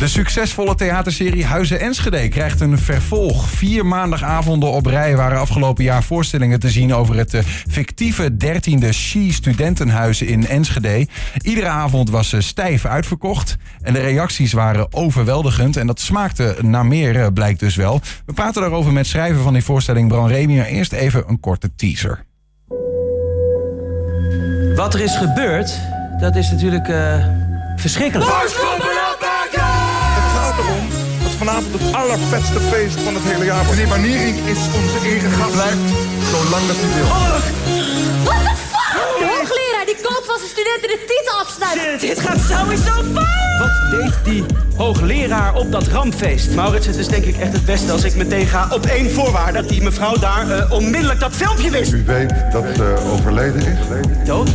De succesvolle theaterserie Huizen Enschede krijgt een vervolg. Vier maandagavonden op rij waren afgelopen jaar voorstellingen te zien over het eh, fictieve 13e She Studentenhuizen in Enschede. Iedere avond was ze stijf uitverkocht en de reacties waren overweldigend. En dat smaakte naar meer, eh, blijkt dus wel. We praten daarover met schrijver van die voorstelling Bran Remy. Maar eerst even een korte teaser. Wat er is gebeurd, dat is natuurlijk uh, verschrikkelijk. Erom dat vanavond het allervetste feest van het hele jaar wordt. Meneer Baniering is onze eigen gast. Blijft zolang dat u wil. Van zijn studenten de titel afsnijden. Dit gaat sowieso fout. Wat deed die hoogleraar op dat rampfeest? Maurits, het is denk ik echt het beste als ik meteen ga op één voorwaarde. Dat die mevrouw daar uh, onmiddellijk dat filmpje wist. U weet dat ze uh, overleden is. Dood?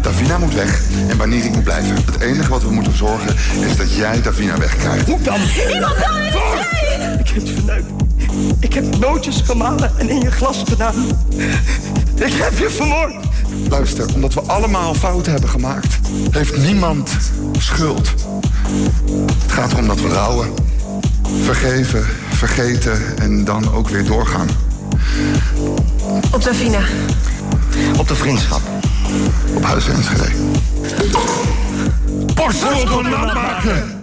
Davina moet weg en Baniering moet blijven. Het enige wat we moeten zorgen is dat jij Davina wegkrijgt. Hoe dan? Iemand kan het! Ik heb het verneukt. Ik heb nootjes gemalen en in je glas gedaan. Ik heb je vermoord. Luister, omdat we allemaal fouten hebben gemaakt, heeft niemand schuld. Het gaat erom dat we rouwen, vergeven, vergeten en dan ook weer doorgaan. Op Davina. Op de vriendschap. Op Huis Enschede. Borstel maken!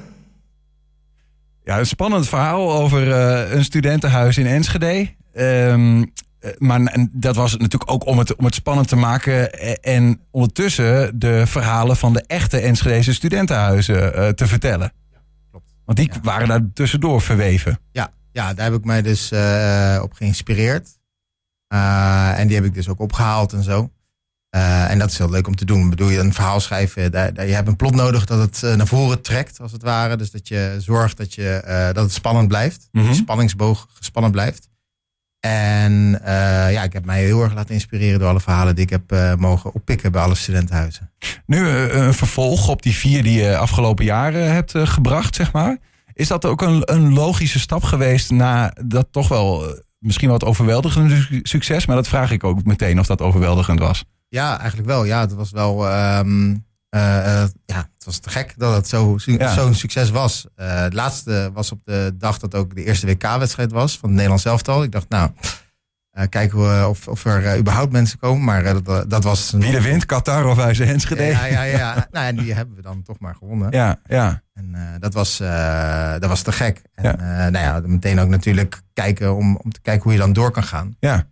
Ja, een spannend verhaal over uh, een studentenhuis in Enschede. Um, maar dat was natuurlijk ook om het, om het spannend te maken. En ondertussen de verhalen van de echte Enschedeze studentenhuizen uh, te vertellen. Klopt. Want die ja. waren daar tussendoor verweven. Ja, ja daar heb ik mij dus uh, op geïnspireerd. En die heb ik dus ook opgehaald en zo. En dat is heel leuk om te doen. Bedoel je een verhaal schrijven, daar, daar, je hebt een plot nodig dat het naar voren trekt, als het ware. Dus dat je zorgt dat, je, dat het spannend blijft. Mm -hmm. Die spanningsboog gespannen blijft. En ja, ik heb mij heel erg laten inspireren door alle verhalen die ik heb mogen oppikken bij alle studentenhuizen. Nu een vervolg op die vier die je afgelopen jaren hebt gebracht, zeg maar. Is dat ook een, een logische stap geweest na dat toch wel misschien wat overweldigende succes? Maar dat vraag ik ook meteen of dat overweldigend was. Ja, eigenlijk wel. Ja, het was wel. Um, ja, het was te gek dat het zo'n zo ja. succes was. Uh, het laatste was op de dag dat ook de eerste WK-wedstrijd was van het Nederlands elftal. Ik dacht, nou, uh, kijken we of, of er uh, überhaupt mensen komen. Maar dat, dat was... Wie er wint, Qatar of Huizen Enschede? Ja, ja, ja. nou, en die hebben we dan toch maar gewonnen. Ja, ja. En dat, was, dat was te gek. En ja. nou ja, meteen ook natuurlijk kijken om, om te kijken hoe je dan door kan gaan. Ja,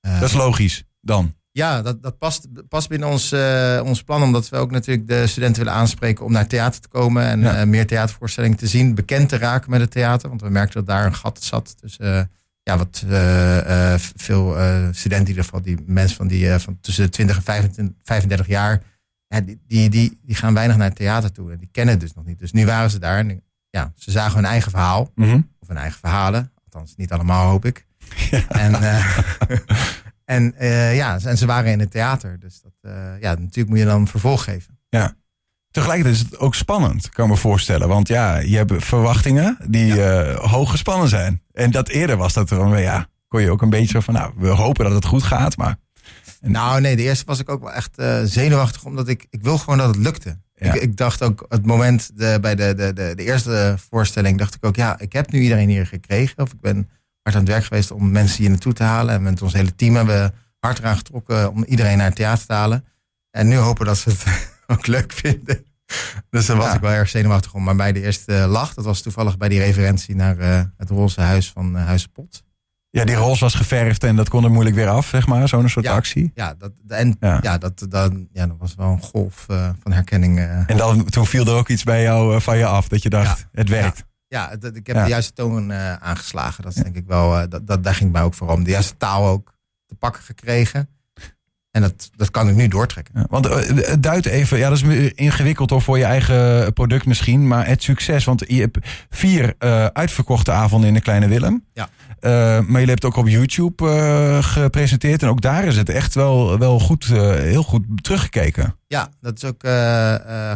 dat is logisch dan. Ja, dat, dat past, past binnen ons, uh, ons plan. Omdat we ook natuurlijk de studenten willen aanspreken om naar theater te komen. En ja. uh, meer theatervoorstellingen te zien. Bekend te raken met het theater. Want we merkten dat daar een gat zat. Dus uh, ja, wat veel studenten in ieder geval. Die mensen van, die, van tussen de 20 en 25, 35 jaar. Ja, die, die, die, die gaan weinig naar het theater toe. En die kennen het dus nog niet. Dus nu waren ze daar. En ja, ze zagen hun eigen verhaal. Mm -hmm. Of hun eigen verhalen. Althans, niet allemaal hoop ik. Ja. En... En uh, ja, en ze waren in het theater. Dus dat, uh, ja, natuurlijk moet je dan vervolg geven. Ja. Tegelijkertijd is het ook spannend, kan ik me voorstellen. Want ja, je hebt verwachtingen die ja. uh, hoog gespannen zijn. En dat eerder was dat er, ja, kon je ook een beetje van, nou, we hopen dat het goed gaat, maar... En... Nou nee, de eerste was ik ook wel echt zenuwachtig, omdat ik, ik wil gewoon dat het lukte. Ja. Ik, ik, dacht ook, het moment de, bij de, de, de, de eerste voorstelling, dacht ik ook, ja, ik heb nu iedereen hier gekregen. Of ik ben hard aan het werk geweest om mensen hier naartoe te halen. En met ons hele team hebben we hard eraan getrokken om iedereen naar het theater te halen. En nu hopen dat ze het ook leuk vinden. Dus daar was ja. ik wel erg zenuwachtig om. Maar bij de eerste lach, dat was toevallig bij die referentie naar uh, het roze huis van uh, Huis Pot. Ja, die roze was geverfd en dat kon er moeilijk weer af, zeg maar. Zo'n soort ja, actie. Ja, dat, en, ja. ja dat, dat, ja, dat was wel een golf uh, van herkenning. En dan, toen viel er ook iets bij jou van je af, dat je dacht, het werkt. Ja, dat, ik heb ja. de juiste toon uh, aangeslagen. Dat is denk ik wel, uh, dat, dat, daar ging het mij ook voor om. De juiste taal ook te pakken gekregen. En dat, dat kan ik nu doortrekken. Ja, want uh, duid even, ja, dat is ingewikkeld hoor voor je eigen product misschien. Maar het succes, want je hebt vier uitverkochte avonden in de Kleine Willem. Ja. maar je hebt ook op YouTube gepresenteerd. En ook daar is het echt wel, wel goed, heel goed teruggekeken. Ja, dat is ook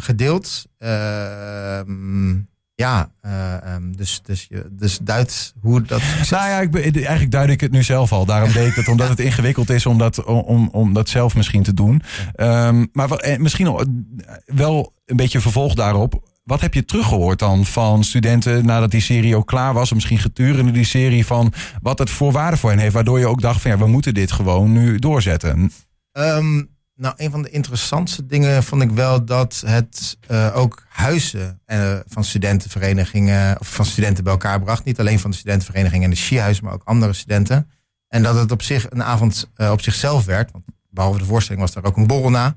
gedeeld. Ehm, ja, uh, um, dus, dus, je, dus duidt hoe dat. Nou ja, ik, eigenlijk duid ik het nu zelf al. Daarom deed ik het, omdat het ingewikkeld is om dat, om, om dat zelf misschien te doen. Um, maar wel, misschien wel een beetje vervolg daarop. wat heb je teruggehoord dan van studenten nadat die serie ook klaar was? Of misschien gedurende die serie van wat het voor waarde voor hen heeft. Waardoor je ook dacht van ja, we moeten dit gewoon nu doorzetten. Ehm, nou, een van de interessantste dingen vond ik wel dat het eh, ook huizen eh, van studentenverenigingen of van studenten bij elkaar bracht. Niet alleen van de studentenvereniging en de skihuizen, maar ook andere studenten. En dat het op zich een avond eh, op zichzelf werd. Want behalve de voorstelling was daar ook een borrel na.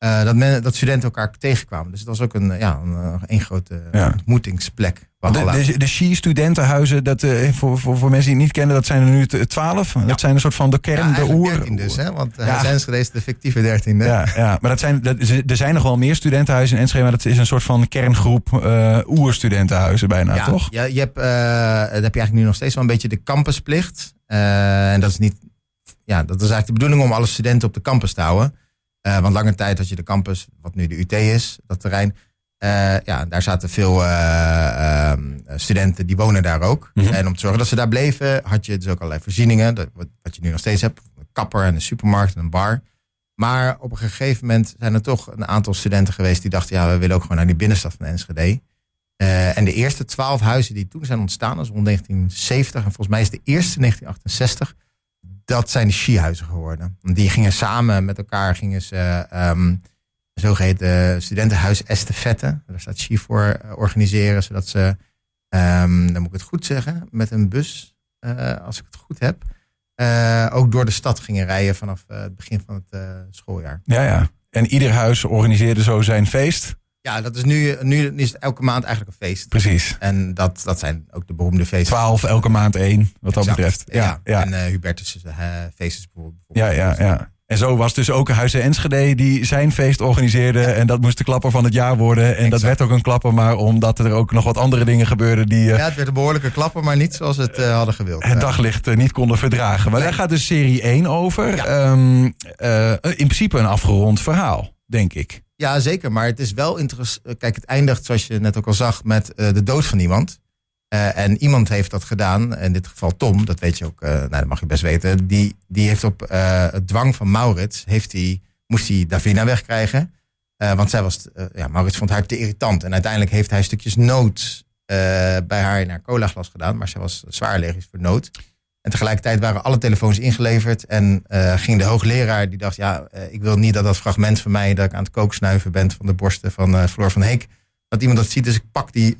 Eh, dat, men, dat studenten elkaar tegenkwamen. Dus het was ook een, ja, een, eh, een grote Ja. ontmoetingsplek. De, de, de Ski-studentenhuizen, dat, eh, voor, voor, voor mensen die het niet kennen, dat zijn er nu twaalf. Dat zijn een soort van de kern, ja, de oer. 13 dus, hè? Want uh, Ja. is de fictieve dertiende. Ja, ja, maar dat zijn, dat, er zijn nog wel meer studentenhuizen in Enschede, maar dat is een soort van kerngroep eh oerstudentenhuizen bijna, toch? Ja, je hebt, eh, dat heb je eigenlijk nu nog steeds wel een beetje de campusplicht. Eh, en dat is niet, ja, dat is eigenlijk de bedoeling om alle studenten op de campus te houden. Eh, want lange tijd had je de campus, wat nu de UT is, dat terrein. Eh, ja, daar zaten veel eh, ehm, studenten die wonen daar ook. Mhm. En om te zorgen dat ze daar bleven, had je dus ook allerlei voorzieningen. Dat, wat, wat je nu nog steeds hebt. Een kapper en een supermarkt en een bar. Maar op een gegeven moment zijn er toch een aantal studenten geweest die dachten, ja, we willen ook gewoon naar die binnenstad van Enschede. Eh, en de eerste twaalf huizen die toen zijn ontstaan, dat is rond 1970. En volgens mij is de eerste 1968. Dat zijn de skihuizen geworden. Die gingen samen met elkaar, gingen ze ehm zogeheten studentenhuis estafette. Daar staat ski voor eh, organiseren. Zodat ze, ehm, dan moet ik het goed zeggen, met een bus, eh, als ik het goed heb. eh, ook door de stad gingen rijden vanaf het begin van het schooljaar. Ja, ja. En ieder huis organiseerde zo zijn feest. Ja, dat is nu, nu is het elke maand eigenlijk een feest. Precies. En dat, dat zijn ook de beroemde feesten. Twaalf, elke maand één, wat dat Exact. betreft. Ja, ja, En uh, Hubertus' uh, feest is bijvoorbeeld. ja, ja, ja. En zo was dus ook Huizen Enschede die zijn feest organiseerde. En dat moest de klapper van het jaar worden. En dat werd ook een klapper, maar omdat er ook nog wat andere dingen gebeurden die eh, Ja, het werd een behoorlijke klapper, maar niet zoals het uh, hadden gewild. het daglicht eh, niet konden verdragen. Maar daar gaat dus serie 1 over. Ja. Ehm, eh, in principe een afgerond verhaal, denk ik. Ja, zeker. Maar het is wel interessant. Kijk, het eindigt, zoals je net ook al zag, met uh, de dood van iemand. Uh, en iemand heeft dat gedaan, in dit geval Tom, dat weet je ook, nou, dat mag je best weten. Die, die heeft op het dwang van Maurits, heeft hij, moest hij Davina wegkrijgen. Want zij was, ja, Maurits vond haar te irritant. En uiteindelijk heeft hij stukjes nood bij haar in haar colaglas gedaan. Maar zij was zwaar allergisch voor nood. En tegelijkertijd waren alle telefoons ingeleverd. En uh, ging de hoogleraar, die dacht, ja, uh, ik wil niet dat dat fragment van mij... dat ik aan het kooksnuiven ben van de borsten van uh, Floor van Heek... dat iemand dat ziet. Dus ik pak die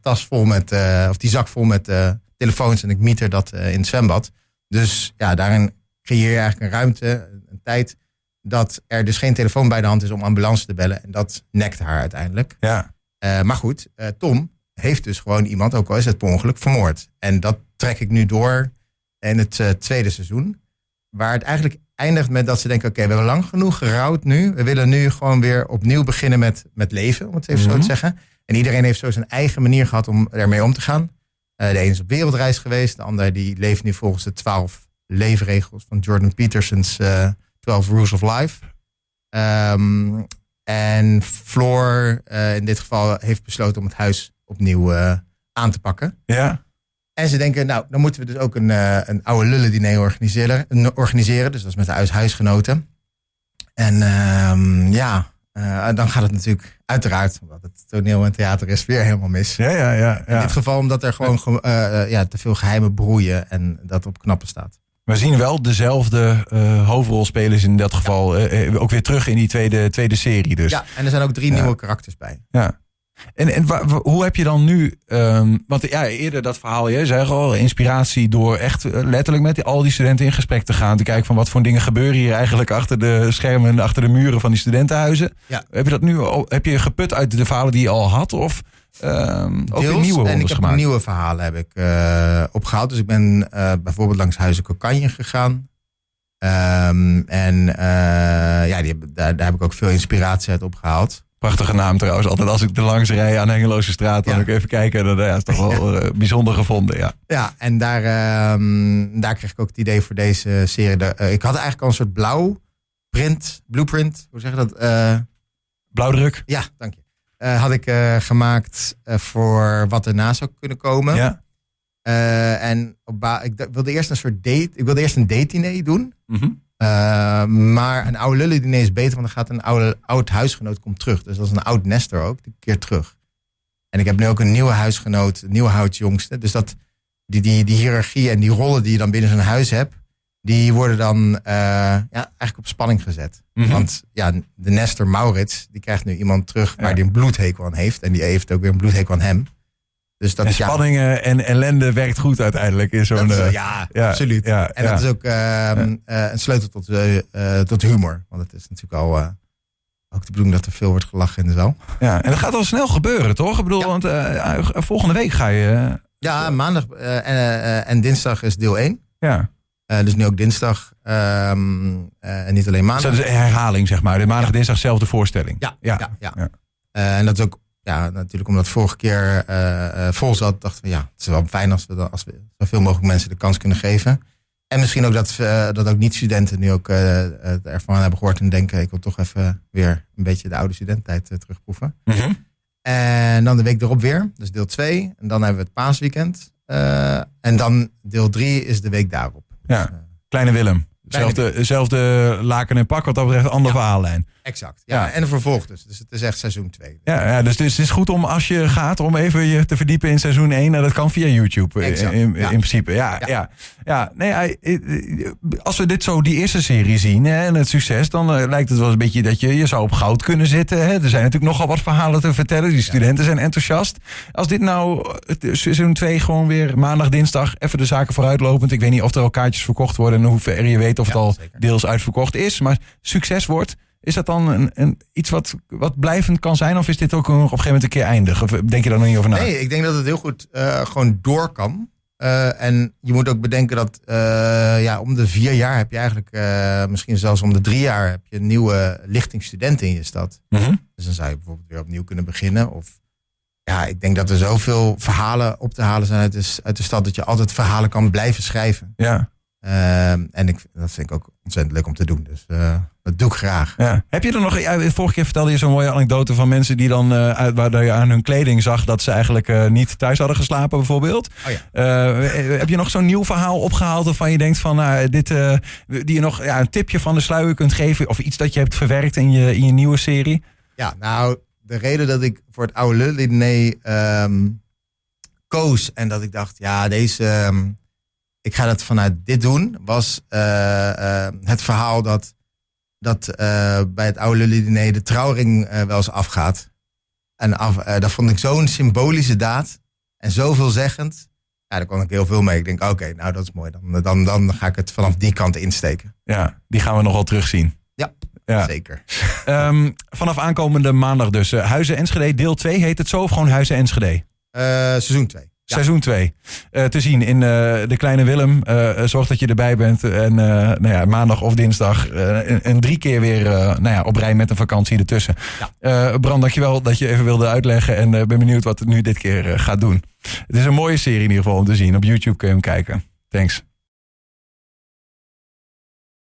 tas vol met, of die zak vol met telefoons... en ik mieter dat in het zwembad. Dus ja, daarin creëer je eigenlijk een ruimte, een tijd... dat er dus geen telefoon bij de hand is om ambulance te bellen. En dat nekt haar uiteindelijk. Ja. Maar goed, Tom heeft dus gewoon iemand, ook al is het per ongeluk, vermoord. En dat trek ik nu door in het uh, tweede seizoen. Waar het eigenlijk eindigt met dat ze denken... oké, okay, we hebben lang genoeg gerouwd nu. We willen nu gewoon weer opnieuw beginnen met, met leven, om het even mm -hmm. zo te zeggen. En iedereen heeft zo zijn eigen manier gehad om ermee om te gaan. Uh, de een is op wereldreis geweest. De ander die leeft nu volgens de twaalf leefregels van Jordan Peterson's uh, 12 Rules of Life. Um, en Floor uh, in dit geval heeft besloten om het huis opnieuw uh, aan te pakken. Ja. En ze denken, nou, dan moeten we dus ook een, uh, een oude lullen-diner organiseren, organiseren. Dus dat is met de huis huisgenoten. En uh, ja, uh, dan gaat het natuurlijk uiteraard, omdat het toneel en theater is, weer helemaal mis. Ja, ja, ja. ja. In dit geval omdat er gewoon ja, te veel geheimen broeien en dat op knappen staat. We zien wel dezelfde uh, hoofdrolspelers in dat geval uh, ook weer terug in die tweede, tweede serie. Dus. Ja, en er zijn ook drie ja. nieuwe karakters bij. Ja. En, en hoe heb je dan nu, um, want ja, eerder dat verhaal, je zei al, inspiratie door echt uh, letterlijk met die, al die studenten in gesprek te gaan. Te kijken van wat voor dingen gebeuren hier eigenlijk achter de schermen, achter de muren van die studentenhuizen. Ja. Heb je dat nu, heb je geput uit de verhalen die je al had? Of um, ook Deels, nieuwe en ik heb gemaakt? nieuwe verhalen heb ik uh, opgehaald. Dus ik ben uh, bijvoorbeeld langs Huizen Kokanje gegaan. Um, en uh, ja, die, daar, daar heb ik ook veel inspiratie uit opgehaald. Prachtige naam trouwens. Altijd als ik er langs rij aan Hengeloze straat, dan ja. ik even kijken. Dan ja, is toch wel uh, bijzonder gevonden. Ja, ja en daar, uh, daar kreeg ik ook het idee voor deze serie. De, uh, ik had eigenlijk al een soort blauw print, blueprint, hoe zeg je dat? Uh, Blauwdruk. Ja, dank je. Had ik gemaakt voor wat erna zou kunnen komen. Ja. En op ik wilde eerst een soort date. Ik wilde eerst een date doen. Mm -hmm. Uh, maar een oude lullen diner is beter, want dan gaat een oude, oud huisgenoot komt terug. Dus dat is een oud nester ook, die keert terug. En ik heb nu ook een nieuwe huisgenoot, een nieuwe houtjongste. Dus dat, die, die, die hiërarchie en die rollen die je dan binnen zo'n huis hebt, die worden dan eh, ja, eigenlijk op spanning gezet. Mhm. Want ja, de Nestor Maurits, die krijgt nu iemand terug waar Ja. die een bloedhekel aan heeft. En die heeft ook weer een bloedhekel aan hem. Dus dat En ja, spanningen en ellende werkt goed uiteindelijk in zo'n... eh, ja, ja, absoluut. ja, en dat is ook ehm, eh, een sleutel tot, eh, tot humor. Want het is natuurlijk al ook de bedoeling dat er veel wordt gelachen in de zaal. ja. En dat gaat al snel gebeuren, toch? Ik bedoel, Ja. want volgende week ga je... Ja, maandag en, en dinsdag is deel 1. ja. Dus nu ook dinsdag. ehm, eh, en niet alleen Dus maandag. dat is een herhaling, zeg maar. De maandag, Ja. dinsdag, zelfde voorstelling. Ja, Ja. ja, ja. Ja. En dat is ook ja, natuurlijk omdat vorige keer eh, eh, vol zat, dachten we ja, het is wel fijn als we, als we zoveel mogelijk mensen de kans kunnen geven. En misschien ook dat, eh, dat ook niet-studenten nu ook het ervan hebben gehoord en denken, ik wil toch even weer een beetje de oude studententijd terugproeven. Mhm. En dan de week erop weer, dus deel 2. En dan hebben we het paasweekend. En dan deel 3 is de week daarop. Ja. Dus, Kleine Willem. Zelfde laken en pak, wat dat betreft, andere Ja. verhaallijn. Exact. Ja, Ja. En een vervolg dus. Dus het is echt seizoen 2. Ja, ja dus, dus het is goed om als je gaat om even je te verdiepen in seizoen 1. En dat kan via YouTube eh, Exact, in, in, ja. in principe. Ja, ja. Ja. ja. nee, hij- eh, als we dit zo, die eerste serie zien hè, en het succes, dan eh, lijkt het wel een beetje dat je, je zou op goud kunnen zitten. Hè. Er zijn natuurlijk nogal wat verhalen te vertellen. Die studenten zijn enthousiast. Als dit nou eh, seizoen 2 gewoon weer maandag, dinsdag, even de zaken vooruitlopend. Ik weet niet of er al kaartjes verkocht worden en hoe ver je weet of het al zeker. deels uitverkocht is. Maar succes wordt. Is dat dan een, een, iets wat, wat blijvend kan zijn? Of is dit ook een, op een gegeven moment een keer eindig? Of denk je daar nog niet over na? Nee, ik denk dat het heel goed eh, gewoon door kan. Eh, en je moet ook bedenken dat eh, ja, om de vier jaar heb je eigenlijk, eh, misschien zelfs om de drie jaar, heb je een nieuwe lichting studenten in je stad. Mhm. Dus dan zou je bijvoorbeeld weer opnieuw kunnen beginnen. Of ja, ik denk dat er zoveel verhalen op te halen zijn uit de, uit de stad, dat je altijd verhalen kan blijven schrijven. Ja, Ehm, en ik, dat vind ik ook ontzettend leuk om te doen. Dus eh, dat doe ik graag. ja. Heb je er nog... Ja, vorige keer vertelde je zo'n mooie anekdote van mensen die dan... eh, uit, waar je aan hun kleding zag dat ze eigenlijk eh, niet thuis hadden geslapen bijvoorbeeld. Oh ja. Heb je nog zo'n nieuw verhaal opgehaald waarvan je denkt van... nou, dit, die je nog ja, een tipje van de sluier kunt geven? Of iets dat je hebt verwerkt in je, in je nieuwe serie? Ja, nou, de reden dat ik voor het oude Lully ehm koos en dat ik dacht, ja, deze, ehm, ik ga dat vanuit dit doen, was eh, eh, het verhaal dat, dat eh, bij het oude Lully de trouwring wel eens afgaat. En af, dat vond ik zo'n symbolische daad en zo veelzeggend. Ja, daar kon ik heel veel mee. Ik denk, oké, nou dat is mooi. Dan, dan, dan ga ik het vanaf die kant insteken. Ja, die gaan we nogal terugzien. Ja, Ja. zeker. Ehm, vanaf aankomende maandag dus. Huizen Enschede, deel 2 heet het zo of gewoon Huizen Enschede? Eh, seizoen 2. Ja. Seizoen 2. te zien in eh, De Kleine Willem. Eh, zorg dat je erbij bent. En eh, nou ja, maandag of dinsdag. eh, en, en drie keer weer eh, nou ja, op rij met een vakantie ertussen. Eh Bram, dankjewel dat je even wilde uitleggen. En eh, ben benieuwd wat het nu dit keer eh, gaat doen. Het is een mooie serie in ieder geval om te zien. Op YouTube kun je hem kijken. Thanks.